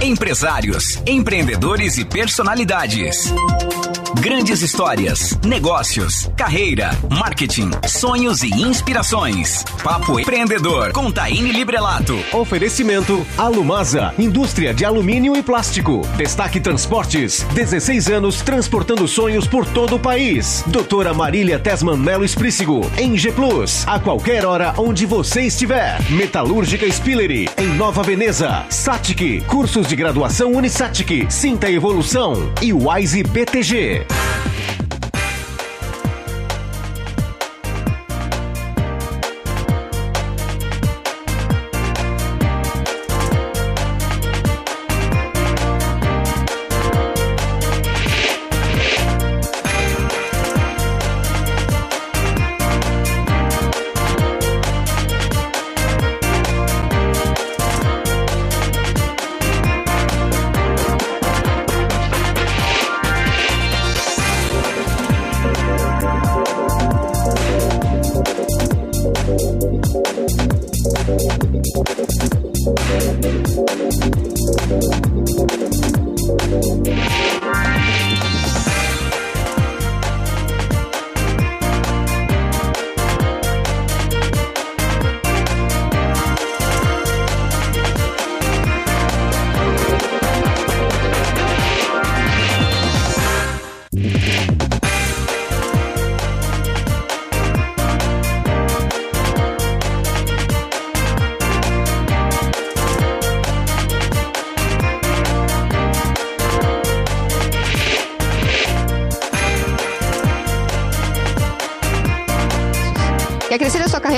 Empresários, empreendedores e personalidades. Grandes histórias, negócios, carreira, marketing, sonhos e inspirações. Papo Empreendedor com Taine Librelato. Oferecimento Alumasa, indústria de alumínio e plástico. Destaque Transportes, 16 anos transportando sonhos por todo o país. Doutora Marília Tesman Melo Esprícigo, em G Plus, a qualquer hora onde você estiver. Metalúrgica Spillery, em Nova Veneza. Satic, cursos de graduação Unisatic, Sinta Evolução e Wise BTG.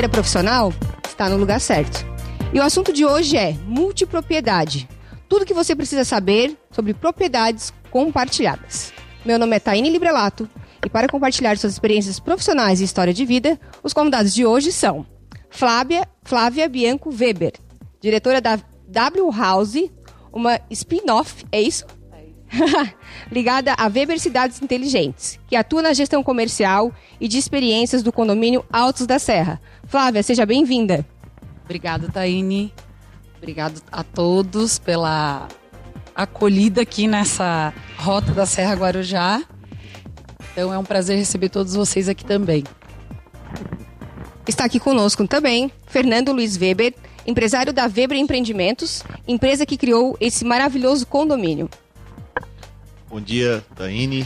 Carreira profissional? Está no lugar certo. E o assunto de hoje é multipropriedade. Tudo que você precisa saber sobre propriedades compartilhadas. Meu nome é Taine Librelato e para compartilhar suas experiências profissionais e história de vida, os convidados de hoje são Flávia, Flávia Bianco Weber, diretora da W House, uma spin-off, é isso? ligada a Weber Cidades Inteligentes, que atua na gestão comercial e de experiências do condomínio Altos da Serra. Flávia, seja bem-vinda. Obrigada, Taine. Obrigado a todos pela acolhida aqui nessa rota da Serra Guarujá. Então é um prazer receber todos vocês aqui também. Está aqui conosco também Fernando Luiz Weber, empresário da Weber Empreendimentos, empresa que criou esse maravilhoso condomínio. Bom dia, Taine.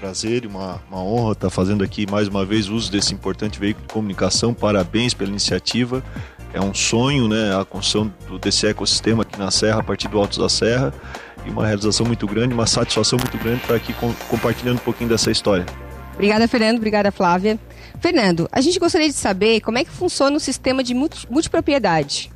Prazer e uma, uma honra estar fazendo aqui mais uma vez uso desse importante veículo de comunicação. Parabéns pela iniciativa. É um sonho, né, a construção do, desse ecossistema aqui na Serra, a partir do Altos da Serra. E uma realização muito grande, uma satisfação muito grande estar aqui com, compartilhando um pouquinho dessa história. Obrigada, Fernando. Obrigada, Flávia. Fernando, a gente gostaria de saber como é que funciona o sistema de multipropriedade.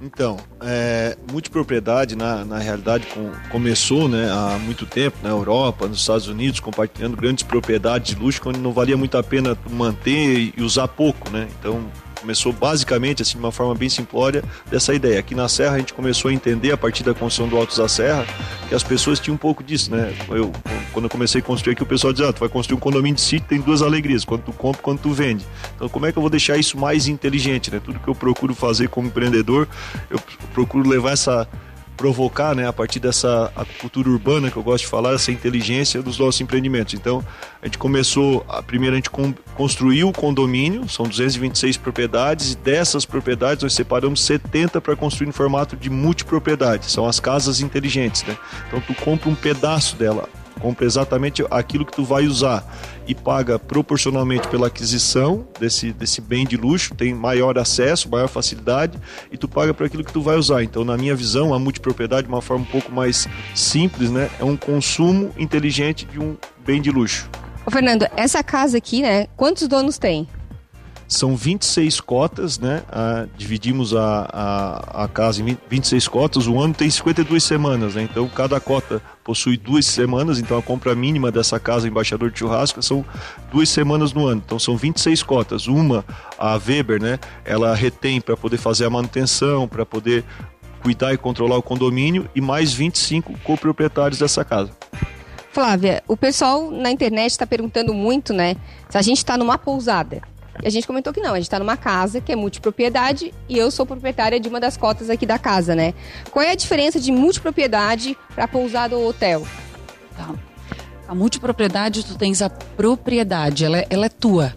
Então, é, multipropriedade, na, na realidade, com, começou né, há muito tempo na Europa, nos Estados Unidos, compartilhando grandes propriedades de luxo, quando não valia muito a pena manter e usar pouco. Né? Então, começou basicamente, assim, de uma forma bem simplória, dessa ideia. Aqui na Serra a gente começou a entender, a partir da construção do Altos da Serra, que as pessoas tinham um pouco disso, né? Eu, quando eu comecei a construir aqui, o pessoal dizia, ah, tu vai construir um condomínio de sítio, tem duas alegrias, quando tu compra e quando tu vende. Então, como é que eu vou deixar isso mais inteligente, né? Tudo que eu procuro fazer como empreendedor, eu procuro levar essa provocar, né, a partir dessa cultura urbana que eu gosto de falar, essa inteligência dos nossos empreendimentos. Então, a gente começou, a primeira a gente construiu o condomínio, são 226 propriedades, e dessas propriedades nós separamos 70 para construir em formato de multipropriedade, são as casas inteligentes, né? Então, tu compra um pedaço dela, compra exatamente aquilo que tu vai usar e paga proporcionalmente pela aquisição desse, desse bem de luxo, tem maior acesso, maior facilidade e tu paga por aquilo que tu vai usar. Então, na minha visão, a multipropriedade, de uma forma um pouco mais simples, né, é um consumo inteligente de um bem de luxo. Ô Fernando, essa casa aqui, né, quantos donos tem? São 26 cotas, né? Ah, dividimos a, a, a, casa em 26 cotas. O ano tem 52 semanas, né? Então cada cota possui duas semanas. Então a compra mínima dessa casa Embaixador de Churrasco são duas semanas no ano. Então são 26 cotas. Uma, a Weber, né? Ela retém para poder fazer a manutenção, para poder cuidar e controlar o condomínio e mais 25 coproprietários dessa casa. Flávia, o pessoal na internet está perguntando muito, né? Se a gente está numa pousada. E a gente comentou que não, a gente está numa casa que é multipropriedade e eu sou proprietária de uma das cotas aqui da casa, né? Qual é a diferença de multipropriedade para pousada ou hotel? Tá. A multipropriedade, tu tens a propriedade, ela, é, ela é tua.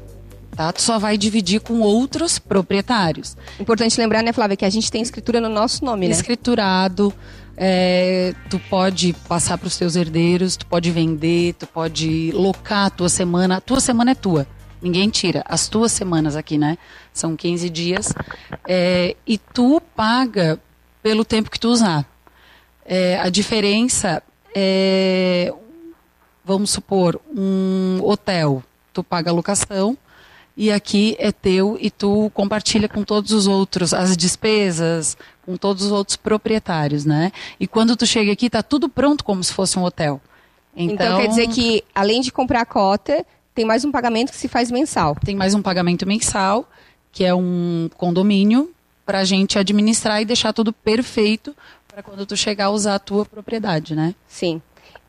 Tá? Tu só vai dividir com outros proprietários. Importante lembrar, né, Flávia, que a gente tem escritura no nosso nome, né? Escriturado, é, tu pode passar para os teus herdeiros, tu pode vender, tu pode locar a tua semana. A tua semana é tua. Ninguém tira. As tuas semanas aqui, né? São 15 dias. É, e tu paga pelo tempo que tu usar. É, a diferença é, vamos supor, um hotel. Tu paga a locação e aqui é teu e tu compartilha com todos os outros as despesas, com todos os outros proprietários, né? E quando tu chega aqui, tá tudo pronto como se fosse um hotel. Então, então quer dizer que, além de comprar a cota, tem mais um pagamento que se faz mensal. Tem mais um pagamento mensal, que é um condomínio, para a gente administrar e deixar tudo perfeito para quando tu chegar a usar a tua propriedade, né? Sim.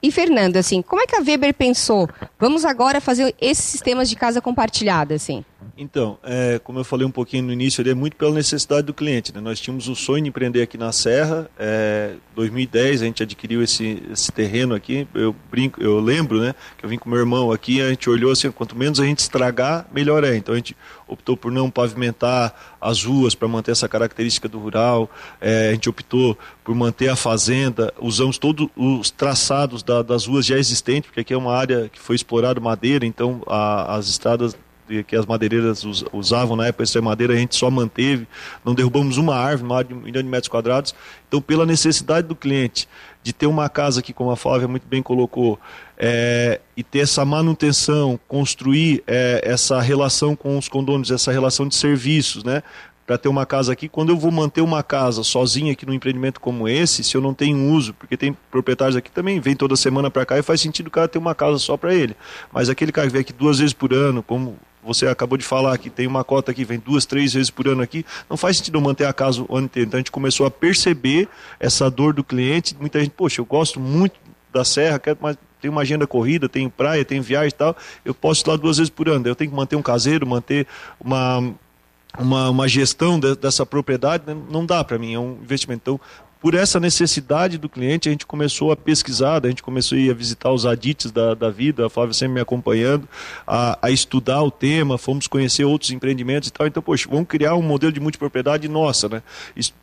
E Fernando, assim, como é que a Weber pensou? Vamos agora fazer esses sistemas de casa compartilhada, assim? Então, é, como eu falei um pouquinho no início, ele é muito pela necessidade do cliente. Né? Nós tínhamos o sonho de empreender aqui na Serra. É, 2010 a gente adquiriu esse, esse terreno aqui. Eu brinco, eu lembro, né, que eu vim com meu irmão aqui. A gente olhou assim, quanto menos a gente estragar, melhor é. Então a gente optou por não pavimentar as ruas para manter essa característica do rural. É, a gente optou por manter a fazenda. Usamos todos os traçados da, das ruas já existentes, porque aqui é uma área que foi explorada madeira. Então a, as estradas que as madeireiras usavam na época, essa madeira a gente só manteve, não derrubamos uma árvore, área de um milhão de metros quadrados. Então, pela necessidade do cliente de ter uma casa que, como a Flávia muito bem colocou, é, e ter essa manutenção, construir é, essa relação com os condôminos, essa relação de serviços, né? para ter uma casa aqui. Quando eu vou manter uma casa sozinha aqui num empreendimento como esse, se eu não tenho uso, porque tem proprietários aqui também vem toda semana para cá e faz sentido o cara ter uma casa só para ele. Mas aquele cara que vem aqui duas vezes por ano, como você acabou de falar que tem uma cota que vem duas, três vezes por ano aqui, não faz sentido manter a casa o ano inteiro. Então a gente começou a perceber essa dor do cliente. Muita gente, poxa, eu gosto muito da serra, quero mais tem uma agenda corrida, tem praia, tem viagem e tal, eu posso ir lá duas vezes por ano. Eu tenho que manter um caseiro, manter uma uma, uma gestão de, dessa propriedade, né? não dá para mim, é um investimento. Então, por essa necessidade do cliente, a gente começou a pesquisar, a gente começou a a visitar os adites da, da vida, a Flávia sempre me acompanhando, a, a, estudar o tema, fomos conhecer outros empreendimentos e tal. Então, poxa, vamos criar um modelo de multipropriedade nossa, né?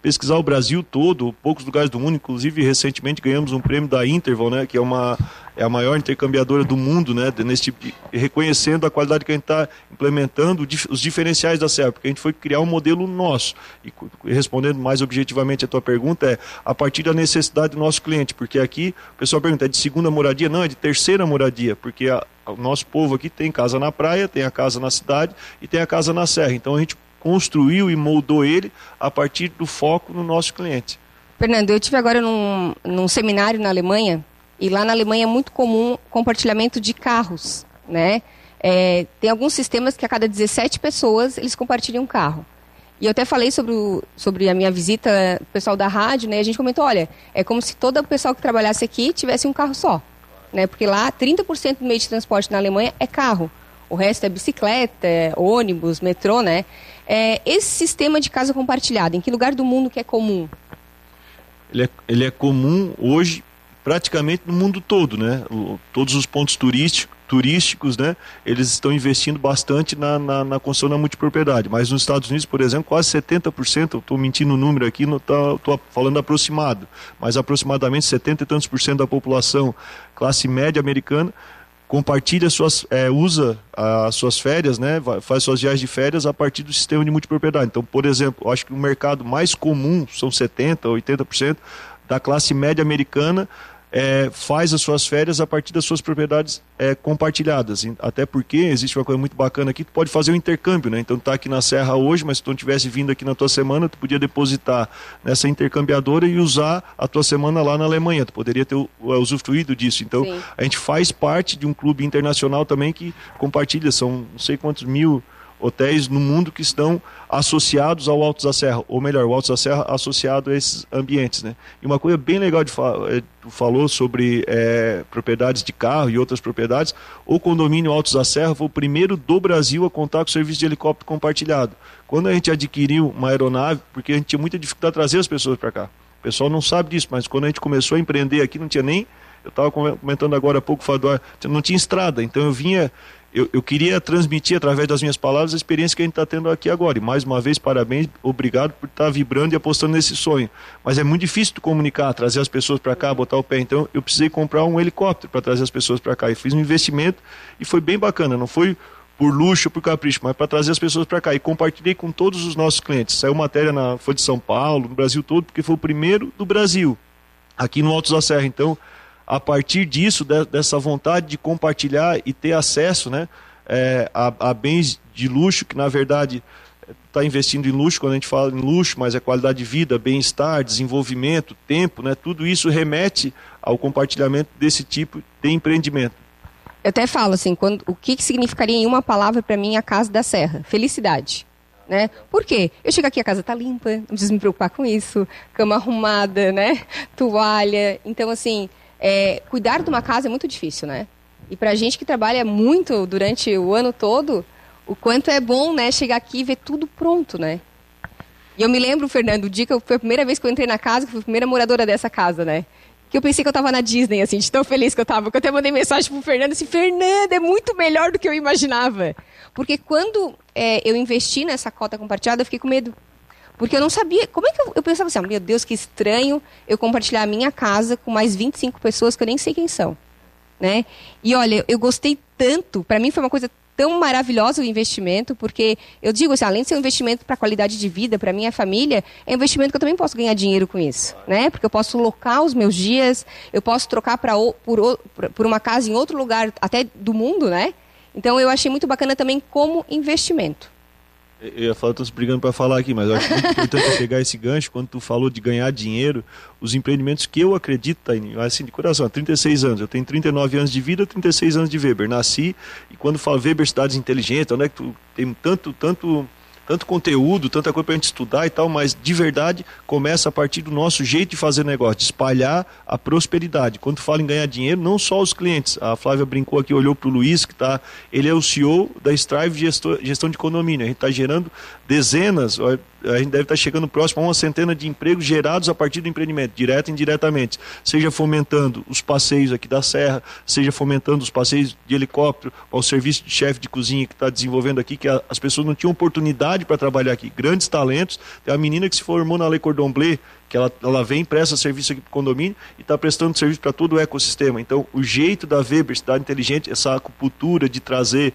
pesquisar o Brasil todo, poucos lugares do mundo, inclusive recentemente ganhamos um prêmio da Interval, né? Que é uma é a maior intercambiadora do mundo, né, nesse tipo de, reconhecendo a qualidade que a gente está implementando, os diferenciais da Serra, porque a gente foi criar um modelo nosso. E respondendo mais objetivamente a tua pergunta, é a partir da necessidade do nosso cliente, porque aqui o pessoal pergunta, é de segunda moradia? Não, é de terceira moradia, porque a, o nosso povo aqui tem casa na praia, tem a casa na cidade e tem a casa na serra. Então a gente construiu e moldou ele a partir do foco no nosso cliente. Fernando, eu tive agora num, num seminário na Alemanha e lá na Alemanha é muito comum compartilhamento de carros, né? É, tem alguns sistemas que a cada 17 pessoas eles compartilham um carro. E eu até falei sobre, o, sobre a minha visita, o pessoal da rádio, né? A gente comentou, olha, é como se todo o pessoal que trabalhasse aqui tivesse um carro só, né? Porque lá 30% do meio de transporte na Alemanha é carro. O resto é bicicleta, é ônibus, metrô, né? É, esse sistema de casa compartilhada, em que lugar do mundo que é comum? Ele é, ele é comum hoje praticamente no mundo todo, né? Todos os pontos turísticos, turísticos, né? Eles estão investindo bastante na, na, na construção da multipropriedade. Mas nos Estados Unidos, por exemplo, quase 70%, estou mentindo o número aqui, estou tá, falando aproximado, mas aproximadamente 70 e tantos por cento da população, classe média americana, compartilha suas, é, usa as suas férias, né, faz suas viagens de férias a partir do sistema de multipropriedade. Então, por exemplo, eu acho que o mercado mais comum são 70, 80% da classe média americana é, faz as suas férias a partir das suas propriedades é, compartilhadas. Até porque existe uma coisa muito bacana aqui, tu pode fazer o um intercâmbio, né? Então tá aqui na Serra hoje, mas se tu não tivesse vindo aqui na tua semana, tu podia depositar nessa intercambiadora e usar a tua semana lá na Alemanha. Tu poderia ter usufruído disso. Então Sim. a gente faz parte de um clube internacional também que compartilha, são não sei quantos mil hotéis no mundo que estão associados ao Altos da Serra, ou melhor, o Altos da Serra associado a esses ambientes. Né? E uma coisa bem legal de falar, é, tu falou sobre é, propriedades de carro e outras propriedades, o condomínio Altos da Serra foi o primeiro do Brasil a contar com o serviço de helicóptero compartilhado. Quando a gente adquiriu uma aeronave, porque a gente tinha muita dificuldade de trazer as pessoas para cá. O pessoal não sabe disso, mas quando a gente começou a empreender aqui, não tinha nem. Eu estava comentando agora há pouco, não tinha estrada, então eu vinha eu, eu, queria transmitir através das minhas palavras a experiência que a gente está tendo aqui agora. E mais uma vez, parabéns, obrigado por estar tá vibrando e apostando nesse sonho. Mas é muito difícil de comunicar, trazer as pessoas para cá, botar o pé. Então eu precisei comprar um helicóptero para trazer as pessoas para cá. E fiz um investimento e foi bem bacana. Não foi por luxo, por capricho, mas para trazer as pessoas para cá. E compartilhei com todos os nossos clientes. Saiu matéria na Folha de São Paulo, no Brasil todo, porque foi o primeiro do Brasil, aqui no Altos da Serra. Então, a partir disso, de, dessa vontade de compartilhar e ter acesso né, é, a, a, bens de luxo, que na verdade está investindo em luxo, quando a gente fala em luxo, mas é qualidade de vida, bem-estar, desenvolvimento, tempo, né, tudo isso remete ao compartilhamento desse tipo de empreendimento. Eu até falo assim, quando, o que, que significaria em uma palavra para mim a casa da serra? Felicidade. Né? Por quê? Eu chego aqui, a casa está limpa, não preciso me preocupar com isso, cama arrumada, né? Toalha. Então, assim, é, cuidar de uma casa é muito difícil, né? E para a gente que trabalha muito durante o ano todo, o quanto é bom, né, chegar aqui e ver tudo pronto, né? E eu me lembro, Fernando, o dia que eu, foi a primeira vez que eu entrei na casa, que fui a primeira moradora dessa casa, né? Que eu pensei que eu estava na Disney, assim, de tão feliz que eu estava. Que eu até mandei mensagem pro Fernando, assim, Fernando, é muito melhor do que eu imaginava. Porque quando é, eu investi nessa cota compartilhada, eu fiquei com medo. Porque eu não sabia. Como é que eu, eu pensava assim, oh, meu Deus, que estranho eu compartilhar a minha casa com mais 25 pessoas que eu nem sei quem são. Né? E olha, eu gostei tanto, para mim foi uma coisa tão maravilhosa o investimento, porque eu digo assim, além de ser um investimento para qualidade de vida, para minha família, é um investimento que eu também posso ganhar dinheiro com isso, né? Porque eu posso locar os meus dias, eu posso trocar pra, por, por uma casa em outro lugar, até do mundo, né? Então eu achei muito bacana também como investimento. Eu ia falar, estou brigando para falar aqui, mas eu acho muito importante pegar esse gancho quando tu falou de ganhar dinheiro, os empreendimentos que eu acredito, Taini, assim, de coração, 36 anos, eu tenho 39 anos de vida, 36 anos de Weber, nasci, e quando falo Weber Cidades Inteligentes, onde é que tu tem tanto, tanto tanto conteúdo, tanta coisa para a gente estudar e tal, mas de verdade começa a partir do nosso jeito de fazer negócio, de espalhar a prosperidade. Quando fala em ganhar dinheiro, não só os clientes. A Flávia brincou aqui, olhou para o Luiz, que tá, ele é o CEO da Strive Gestão de Condomínio. A gente está gerando dezenas, a gente deve estar chegando próximo a uma centena de empregos gerados a partir do empreendimento, direto e indiretamente. Seja fomentando os passeios aqui da Serra, seja fomentando os passeios de helicóptero, ao serviço de chefe de cozinha que está desenvolvendo aqui, que as pessoas não tinham oportunidade para trabalhar aqui. Grandes talentos. Tem a menina que se formou na Lei Cordon Bleu, que ela, ela vem, presta serviço aqui para o condomínio e está prestando serviço para todo o ecossistema. Então, o jeito da Weber, cidade inteligente, essa acupuntura de trazer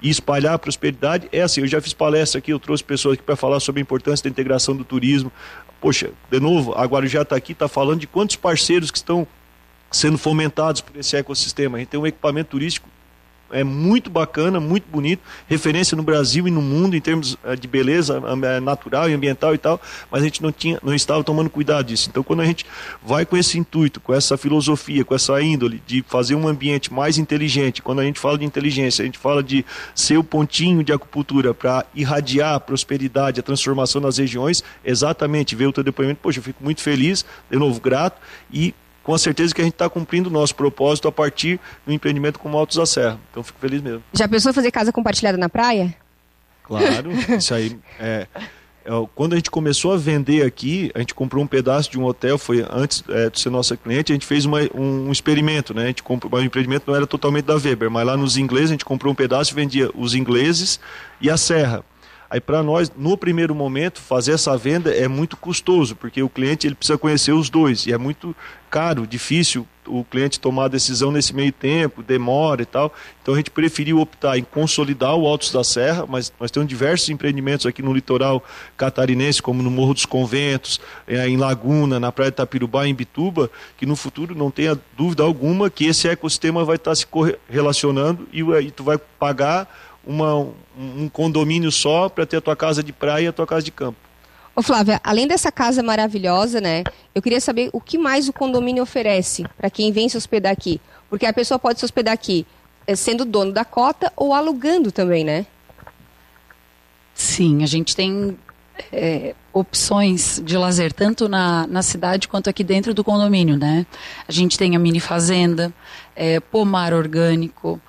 e espalhar a prosperidade é assim. Eu já fiz palestra aqui, eu trouxe pessoas aqui para falar sobre a importância da integração do turismo. Poxa, de novo, a Guarujá está aqui, está falando de quantos parceiros que estão sendo fomentados por esse ecossistema. A gente tem um equipamento turístico é muito bacana, muito bonito, referência no Brasil e no mundo em termos eh, de beleza eh, natural e ambiental e tal, mas a gente não tinha, não estava tomando cuidado disso. Então, quando a gente vai com esse intuito, com essa filosofia, com essa índole de fazer um ambiente mais inteligente, quando a gente fala de inteligência, a gente fala de ser o pontinho de acupuntura para irradiar a prosperidade, a transformação nas regiões, exatamente, ver o teu depoimento, poxa, eu fico muito feliz, de novo grato e com a certeza que a gente está cumprindo o nosso propósito a partir do empreendimento como Altos da Serra. Então fico feliz mesmo. Já pensou fazer casa compartilhada na praia? Claro, isso aí é, é, quando a gente começou a vender aqui, a gente comprou um pedaço de um hotel, foi antes é, de ser nossa cliente, a gente fez uma, um, um, experimento, né? A gente comprou, o empreendimento não era totalmente da Weber, mas lá nos ingleses a gente comprou um pedaço e vendia os ingleses e a serra. Aí para nós, no primeiro momento, fazer essa venda é muito custoso, porque o cliente ele precisa conhecer os dois e é muito caro, difícil o cliente tomar a decisão nesse meio tempo, demora e tal. Então a gente preferiu optar em consolidar o Altos da Serra, mas nós temos diversos empreendimentos aqui no litoral catarinense, como no Morro dos Conventos, eh, em Laguna, na Praia de Tapirubá, em Bituba, que no futuro não tenha dúvida alguma que esse ecossistema vai estar se relacionando e aí tu vai pagar uma, um condomínio só para ter a tua casa de praia e a tua casa de campo. Ô Flávia, além dessa casa maravilhosa, né? Eu queria saber o que mais o condomínio oferece para quem vem se hospedar aqui. Porque a pessoa pode se hospedar aqui eh, sendo dono da cota ou alugando também, né? Sim, a gente tem é, opções de lazer, tanto na, na cidade quanto aqui dentro do condomínio, né? A gente tem a mini fazenda, é, pomar orgânico,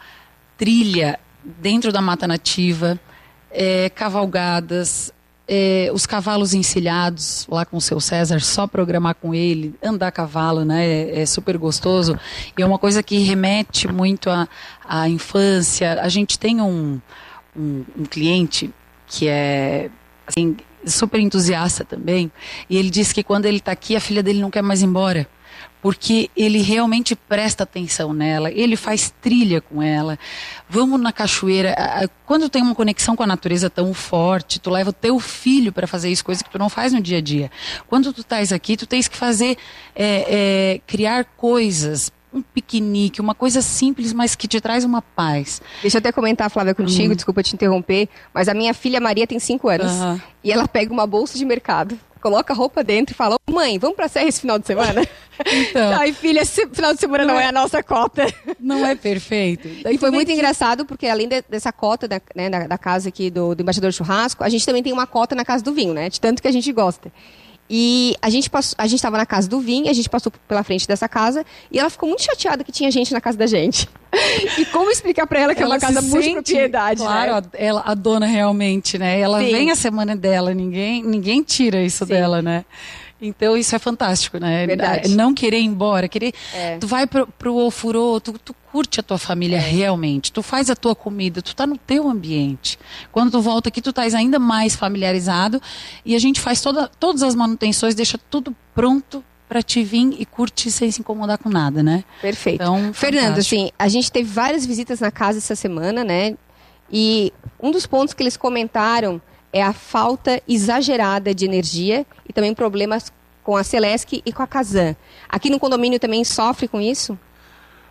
trilha dentro da mata nativa, é, cavalgadas, é, os cavalos encilhados lá com o seu César, só programar com ele, andar a cavalo, né? É, é super gostoso. E é uma coisa que remete muito à, infância. A gente tem um, um, um cliente que é assim, super entusiasta também, e ele disse que quando ele está aqui, a filha dele não quer mais ir embora porque ele realmente presta atenção nela, ele faz trilha com ela. Vamos na cachoeira. Quando tem uma conexão com a natureza tão forte, tu leva o teu filho para fazer isso, coisa que tu não faz no dia a dia. Quando tu estás aqui, tu tens que fazer, é, é, criar coisas um piquenique, uma coisa simples, mas que te traz uma paz. Deixa eu até comentar, Flávia, contigo, uhum. desculpa te interromper, mas a minha filha Maria tem 5 anos uhum. e ela pega uma bolsa de mercado, coloca a roupa dentro e fala: Mãe, vamos pra Serra esse final de semana? Então. Ai, filha, esse final de semana não, não é, é, a nossa cota. Não é perfeito. e foi muito que... engraçado, porque além de, dessa cota da, né, da, da, casa aqui do, do Embaixador Churrasco, a gente também tem uma cota na casa do vinho, né? De tanto que a gente gosta. E a gente passou, a gente estava na casa do Vim, a gente passou pela frente dessa casa e ela ficou muito chateada que tinha gente na casa da gente. e como explicar para ela que ela é uma casa multipropriedade, Claro, né? ela, a dona realmente, né? Ela Sim. vem a semana dela, ninguém, ninguém tira isso Sim. dela, né? Então isso é fantástico, né? Verdade. Não querer ir embora, querer. É. Tu vai pro, pro ofurô, tu, tu curte a tua família é. realmente, tu faz a tua comida, tu tá no teu ambiente. Quando tu volta aqui, tu estás ainda mais familiarizado e a gente faz toda, todas as manutenções, deixa tudo pronto para te vir e curtir sem se incomodar com nada, né? Perfeito. Então, Fernando, assim, a gente teve várias visitas na casa essa semana, né? E um dos pontos que eles comentaram é a falta exagerada de energia e também problemas com a Celesc e com a Casan. Aqui no condomínio também sofre com isso?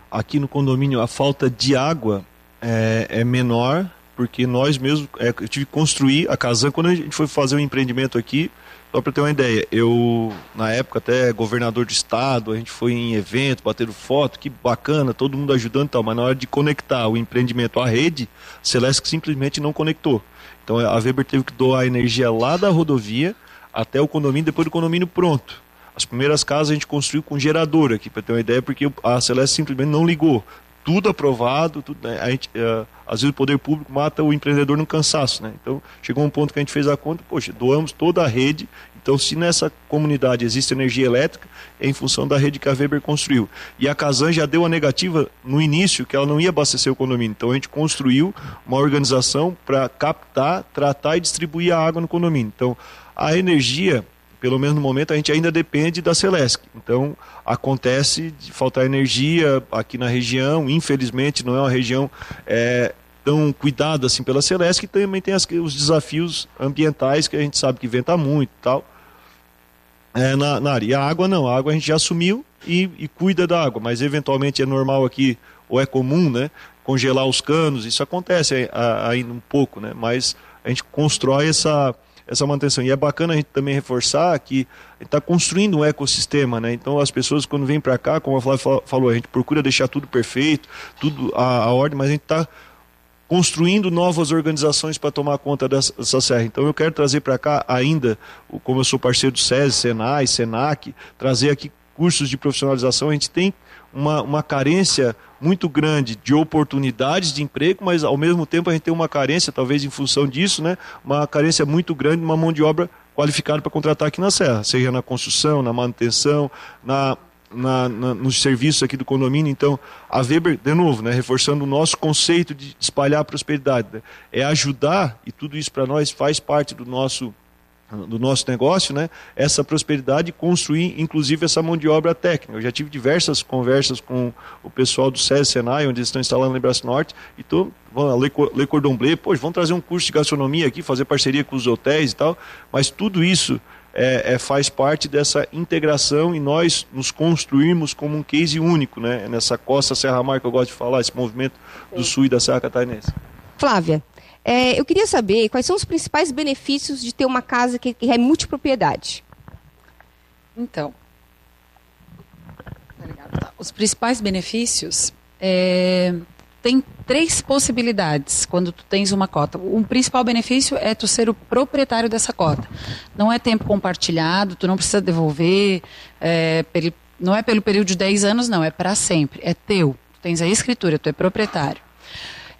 Aqui no condomínio a falta de água é, é menor, porque nós mesmos, é, eu tive que construir a Casan, quando a gente foi fazer um empreendimento aqui, só para ter uma ideia, eu, na época, até governador de estado, a gente foi em evento, batendo foto, que bacana, todo mundo ajudando e tal, mas na hora de conectar o empreendimento à rede, a Celesc simplesmente não conectou. Então a Weber teve que doar energia lá da rodovia até o condomínio, depois do condomínio pronto. As primeiras casas a gente construiu com gerador aqui, para ter uma ideia, porque a Celeste simplesmente não ligou. Tudo aprovado, tudo, né? a gente, uh, às vezes o poder público mata o empreendedor no cansaço. Né? Então chegou um ponto que a gente fez a conta, poxa, doamos toda a rede então, se nessa comunidade existe energia elétrica, é em função da rede que a Weber construiu. E a Casan já deu a negativa no início que ela não ia abastecer o condomínio. Então, a gente construiu uma organização para captar, tratar e distribuir a água no condomínio. Então, a energia, pelo menos no momento, a gente ainda depende da Celesc. Então, acontece de faltar energia aqui na região. Infelizmente, não é uma região é, tão cuidado assim pela Celeste, que também tem as, os desafios ambientais que a gente sabe que venta muito e tal. É, na, na área. E a água não, a água a gente já assumiu e, e cuida da água, mas eventualmente é normal aqui, ou é comum, né? Congelar os canos, isso acontece ainda um pouco, né? Mas a gente constrói essa, essa manutenção. E é bacana a gente também reforçar que está construindo um ecossistema, né? Então as pessoas quando vêm para cá, como a Flávia falou, a gente procura deixar tudo perfeito, tudo a, a ordem, mas a gente está construindo novas organizações para tomar conta dessa, dessa, serra. Então eu quero trazer para cá ainda, como eu sou parceiro do SESI, Senai, Senac, trazer aqui cursos de profissionalização. A gente tem uma, uma carência muito grande de oportunidades de emprego, mas ao mesmo tempo a gente tem uma carência, talvez em função disso, né, uma carência muito grande de uma mão de obra qualificada para contratar aqui na Serra, seja na construção, na manutenção, na na, na, nos serviços aqui do condomínio. Então, a Weber, de novo, né, reforçando o nosso conceito de espalhar a prosperidade, né, é ajudar, e tudo isso para nós faz parte do nosso do nosso negócio, né, essa prosperidade e construir, inclusive, essa mão de obra técnica. Eu já tive diversas conversas com o pessoal do SES Senai, onde eles estão instalando no Braço Norte, e tô, Le Cordon Bleu, pois vamos trazer um curso de gastronomia aqui, fazer parceria com os hotéis e tal, mas tudo isso é, é, faz parte dessa integração e nós nos construímos como um case único, né? Nessa costa Serra Mar que eu gosto de falar, esse movimento do sul e da Serra Catarinense. Flávia, é, eu queria saber quais são os principais benefícios de ter uma casa que, que é multipropriedade. Então, tá, os principais benefícios é tem três possibilidades quando tu tens uma cota. O principal benefício é tu ser o proprietário dessa cota. Não é tempo compartilhado, tu não precisa devolver, é, pelo, não é pelo período de 10 anos, não, é para sempre, é teu. Tu tens a escritura, tu é proprietário.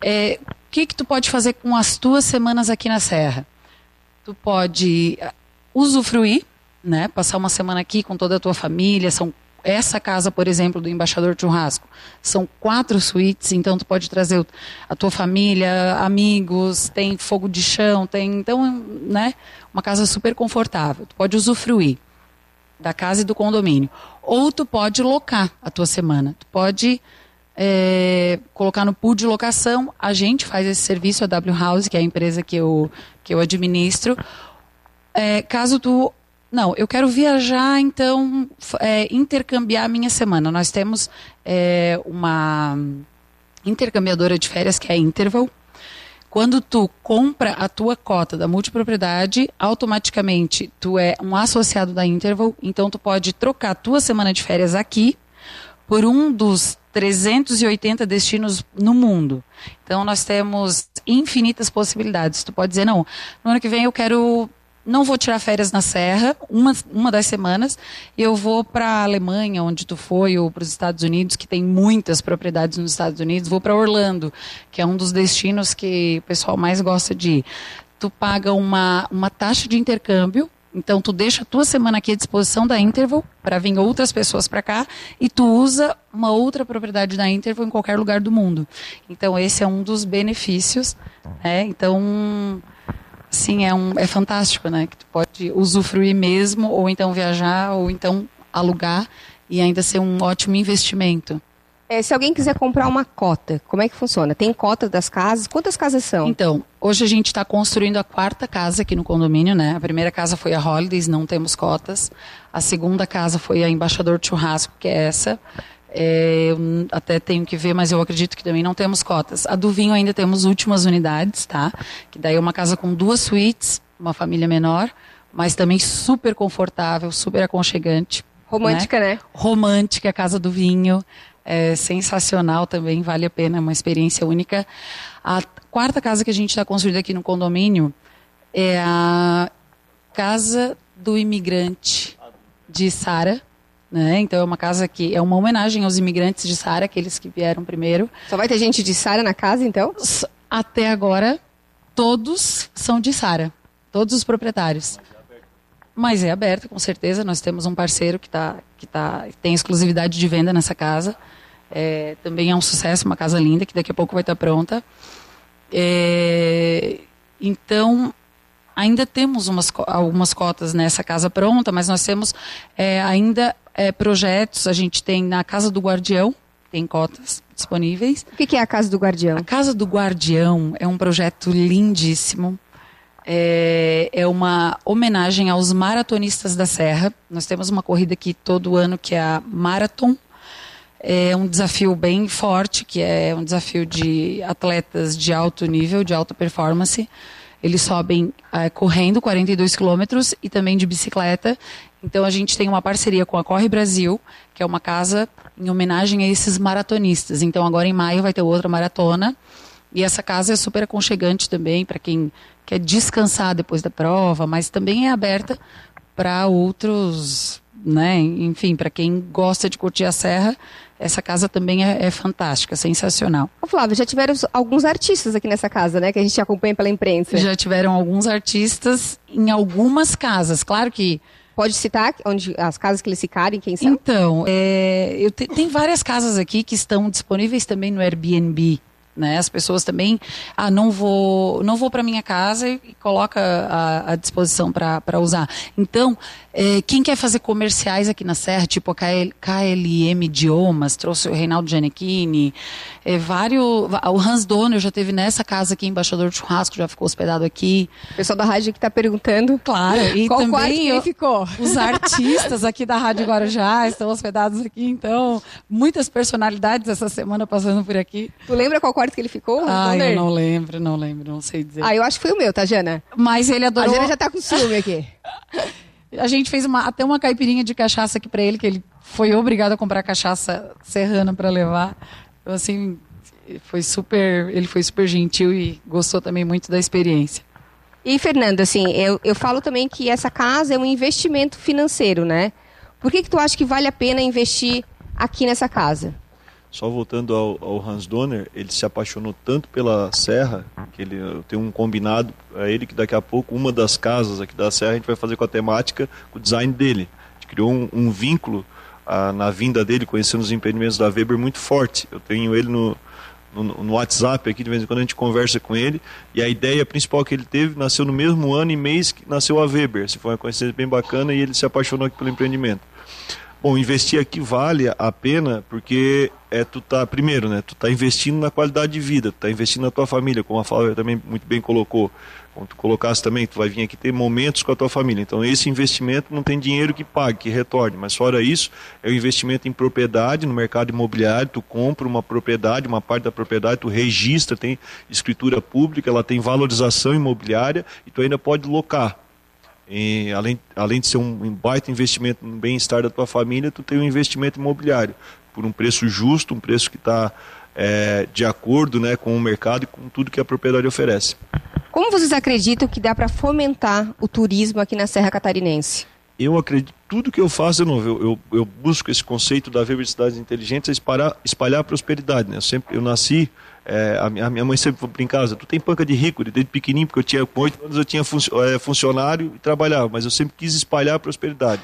É, o que, que tu pode fazer com as tuas semanas aqui na Serra? Tu pode uh, usufruir, né? Passar uma semana aqui com toda a tua família, são essa casa, por exemplo, do embaixador churrasco, são quatro suítes, então tu pode trazer a tua família, amigos, tem fogo de chão, tem então, né, uma casa super confortável. Tu pode usufruir da casa e do condomínio, ou tu pode locar a tua semana. Tu pode é, colocar no pool de locação. A gente faz esse serviço, a W House, que é a empresa que eu, que eu administro. É, caso tu. Não, eu quero viajar, então é, intercambiar a minha semana. Nós temos é, uma intercambiadora de férias que é a Interval. Quando tu compra a tua cota da multipropriedade, automaticamente tu é um associado da Interval, então tu pode trocar a tua semana de férias aqui por um dos 380 destinos no mundo. Então nós temos infinitas possibilidades. Tu pode dizer, não, no ano que vem eu quero não vou tirar férias na Serra, uma, uma das semanas, eu vou para a Alemanha, onde tu foi, ou para os Estados Unidos, que tem muitas propriedades nos Estados Unidos, vou para Orlando, que é um dos destinos que o pessoal mais gosta de ir. Tu paga uma, uma taxa de intercâmbio então, tu deixa a tua semana aqui à disposição da Interval para vir outras pessoas para cá e tu usa uma outra propriedade da Interval em qualquer lugar do mundo. Então, esse é um dos benefícios. Né? Então, sim, é, um, é fantástico, né? Que tu pode usufruir mesmo, ou então viajar, ou então alugar e ainda ser um ótimo investimento. É, se alguém quiser comprar uma cota, como é que funciona? Tem cota das casas? Quantas casas são? Então, hoje a gente está construindo a quarta casa aqui no condomínio, né? A primeira casa foi a Holidays, não temos cotas. A segunda casa foi a Embaixador Churrasco, que é essa. É, eu até tenho que ver, mas eu acredito que também não temos cotas. A do vinho ainda temos últimas unidades, tá? Que daí é uma casa com duas suítes, uma família menor, mas também super confortável, super aconchegante. Romântica, né? né? Romântica, a casa do vinho é sensacional também, vale a pena, é uma experiência única. A quarta casa que a gente está construindo aqui no condomínio é a Casa do Imigrante de Sara. Né? Então é uma casa que é uma homenagem aos imigrantes de Sara, aqueles que vieram primeiro. Só vai ter gente de Sara na casa, então? Até agora, todos são de Sara, todos os proprietários. Mas é aberta, com certeza. Nós temos um parceiro que, tá, que tá, tem exclusividade de venda nessa casa. É, também é um sucesso, uma casa linda, que daqui a pouco vai estar pronta. É, então, ainda temos umas, algumas cotas nessa casa pronta, mas nós temos é, ainda é, projetos. A gente tem na Casa do Guardião, tem cotas disponíveis. O que é a Casa do Guardião? A Casa do Guardião é um projeto lindíssimo. É, é, uma homenagem aos maratonistas da Serra. Nós temos uma corrida aqui todo ano que é a Marathon é um desafio bem forte, que é um desafio de atletas de alto nível, de alta performance. Eles sobem é, correndo 42 quilômetros e também de bicicleta. Então a gente tem uma parceria com a Corre Brasil, que é uma casa em homenagem a esses maratonistas. Então agora em maio vai ter outra maratona. E essa casa é super aconchegante também para quem quer descansar depois da prova, mas também é aberta para outros, né? Enfim, para quem gosta de curtir a serra, essa casa também é, é fantástica, sensacional. Ô Flávio, já tiveram alguns artistas aqui nessa casa, né? Que a gente acompanha pela imprensa. Já tiveram alguns artistas em algumas casas. Claro que Pode citar onde as casas que eles ficarem, quem são? Então, é, eu te, tem várias casas aqui que estão disponíveis também no Airbnb. Né? As pessoas também, ah, não vou, não vou para minha casa e, e coloca à, à disposição para usar. Então, é, quem quer fazer comerciais aqui na Serra, tipo a KL, KLM Idiomas, trouxe o Reinaldo Giannichini, é, vários, o Hans Donner já teve nessa casa aqui, embaixador de churrasco, já ficou hospedado aqui. O pessoal da rádio que está perguntando. Claro, e qual também ele ficou? Os artistas aqui da Rádio Guarujá estão hospedados aqui, então, muitas personalidades essa semana passando por aqui. Tu lembra qual quarto que ele ficou? Ah, eu não lembro, não lembro, não sei dizer. Ah, eu acho que foi o meu, tá, Jana? Mas ele adorou. A Jana já tá com ciúme aqui. A gente fez uma, até uma caipirinha de cachaça aqui para ele, que ele foi obrigado a comprar cachaça serrana para levar. Então, assim, foi super, ele foi super gentil e gostou também muito da experiência. E Fernando, assim, eu, eu falo também que essa casa é um investimento financeiro, né? Por que que tu acha que vale a pena investir aqui nessa casa? Só voltando ao, ao, Hans Donner, ele se apaixonou tanto pela serra que ele tem um combinado a ele que daqui a pouco uma das casas aqui da serra a gente vai fazer com a temática, com o design dele. A gente criou um, um vínculo a, na vinda dele, conhecendo os empreendimentos da Weber muito forte. Eu tenho ele no, no, no, WhatsApp aqui, de vez em quando a gente conversa com ele, e a ideia principal que ele teve nasceu no mesmo ano e mês que nasceu a Weber. Se foi uma coincidência bem bacana e ele se apaixonou aqui pelo empreendimento. Bom, investir aqui vale a pena porque é tu tá primeiro, né? Tu tá investindo na qualidade de vida, tu tá investindo na tua família, como a Flávia também muito bem colocou. Como tu colocasse também, tu vai vir aqui ter momentos com a tua família. Então esse investimento não tem dinheiro que pague, que retorne, mas fora isso, é o um investimento em propriedade no mercado imobiliário, tu compra uma propriedade, uma parte da propriedade, tu registra, tem escritura pública, ela tem valorização imobiliária e tu ainda pode locar. E, além, além de ser um, baita investimento no bem-estar da tua família, tu tem um investimento imobiliário por um preço justo, um preço que está é, de acordo né, com o mercado e com tudo que a propriedade oferece. Como vocês acreditam que dá para fomentar o turismo aqui na Serra Catarinense? Eu acredito, tudo que eu faço é novo. Eu, eu, eu busco esse conceito da cidades inteligentes é espalhar, espalhar prosperidade. Né? Eu, sempre, eu nasci é, a, minha, mãe sempre falou em casa, tu tem panca de rico, desde pequenininho, porque eu tinha, com oito anos eu tinha é, funcionário e trabalhava, mas eu sempre quis espalhar a prosperidade.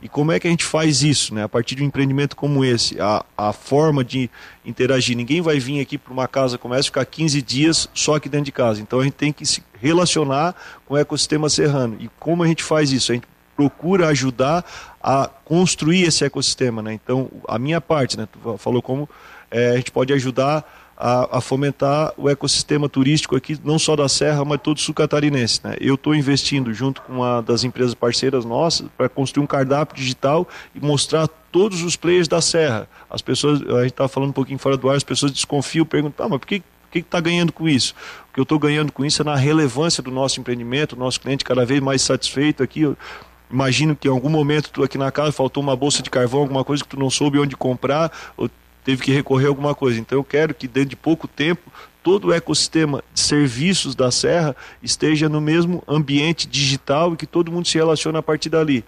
E como é que a gente faz isso, né? A partir de um empreendimento como esse, a, a forma de interagir. Ninguém vai vir aqui para uma casa como essa ficar 15 dias só aqui dentro de casa. Então a gente tem que se relacionar com o ecossistema serrano. E como a gente faz isso? A gente procura ajudar a construir esse ecossistema, né? Então, a minha parte, né? Tu falou como é, a gente pode ajudar a, a, fomentar o ecossistema turístico aqui, não só da Serra, mas todo sul catarinense. Né? Eu estou investindo junto com uma das empresas parceiras nossas para construir um cardápio digital e mostrar todos os players da Serra. As pessoas, a gente estava falando um pouquinho fora do ar, as pessoas desconfiam, perguntam, ah, mas por que o que está ganhando com isso? O que eu estou ganhando com isso é na relevância do nosso empreendimento, nosso cliente cada vez mais satisfeito aqui. Eu imagino que em algum momento tu aqui na casa faltou uma bolsa de carvão, alguma coisa que tu não soube onde comprar, ou teve que recorrer a alguma coisa. Então eu quero que dentro de pouco tempo todo o ecossistema de serviços da Serra esteja no mesmo ambiente digital e que todo mundo se relacione a partir dali.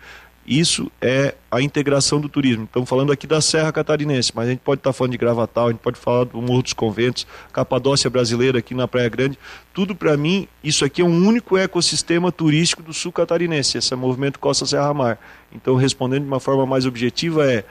Isso é a integração do turismo. Estamos falando aqui da Serra Catarinense, mas a gente pode estar falando de Gravatal, a gente pode falar do Morro dos Conventos, Capadócia Brasileira aqui na Praia Grande. Tudo para mim, isso aqui é um único ecossistema turístico do sul catarinense, esse é movimento Costa Serra Mar. Então, respondendo de uma forma mais objetiva, é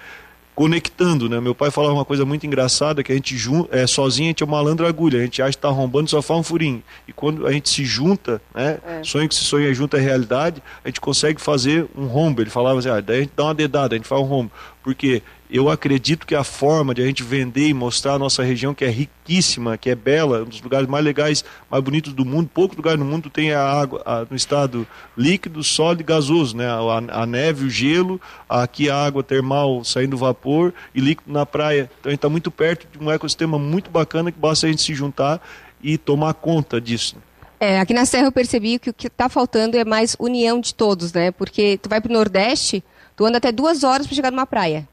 conectando, né? Meu pai falava uma coisa muito engraçada, que a gente é, sozinho a gente é uma malandra agulha, a gente acha que está arrombando só faz um furinho. E quando a gente se junta, né? É. Sonho que se sonha junto é realidade, a gente consegue fazer um rombo. Ele falava assim, ah, daí a gente dá uma dedada, a gente faz um rombo. Porque eu acredito que a forma de a gente vender e mostrar a nossa região, que é riquíssima, que é bela, um dos lugares mais legais, mais bonitos do mundo, poucos lugares no mundo tem a água a, no estado líquido, sólido e gasoso, né? A, a, neve, o gelo, aqui a água termal saindo vapor e líquido na praia. Então a gente está muito perto de um ecossistema muito bacana que basta a gente se juntar e tomar conta disso. É, aqui na Serra eu percebi que o que está faltando é mais união de todos, né? Porque tu vai para o Nordeste, tu anda até duas horas para chegar numa praia.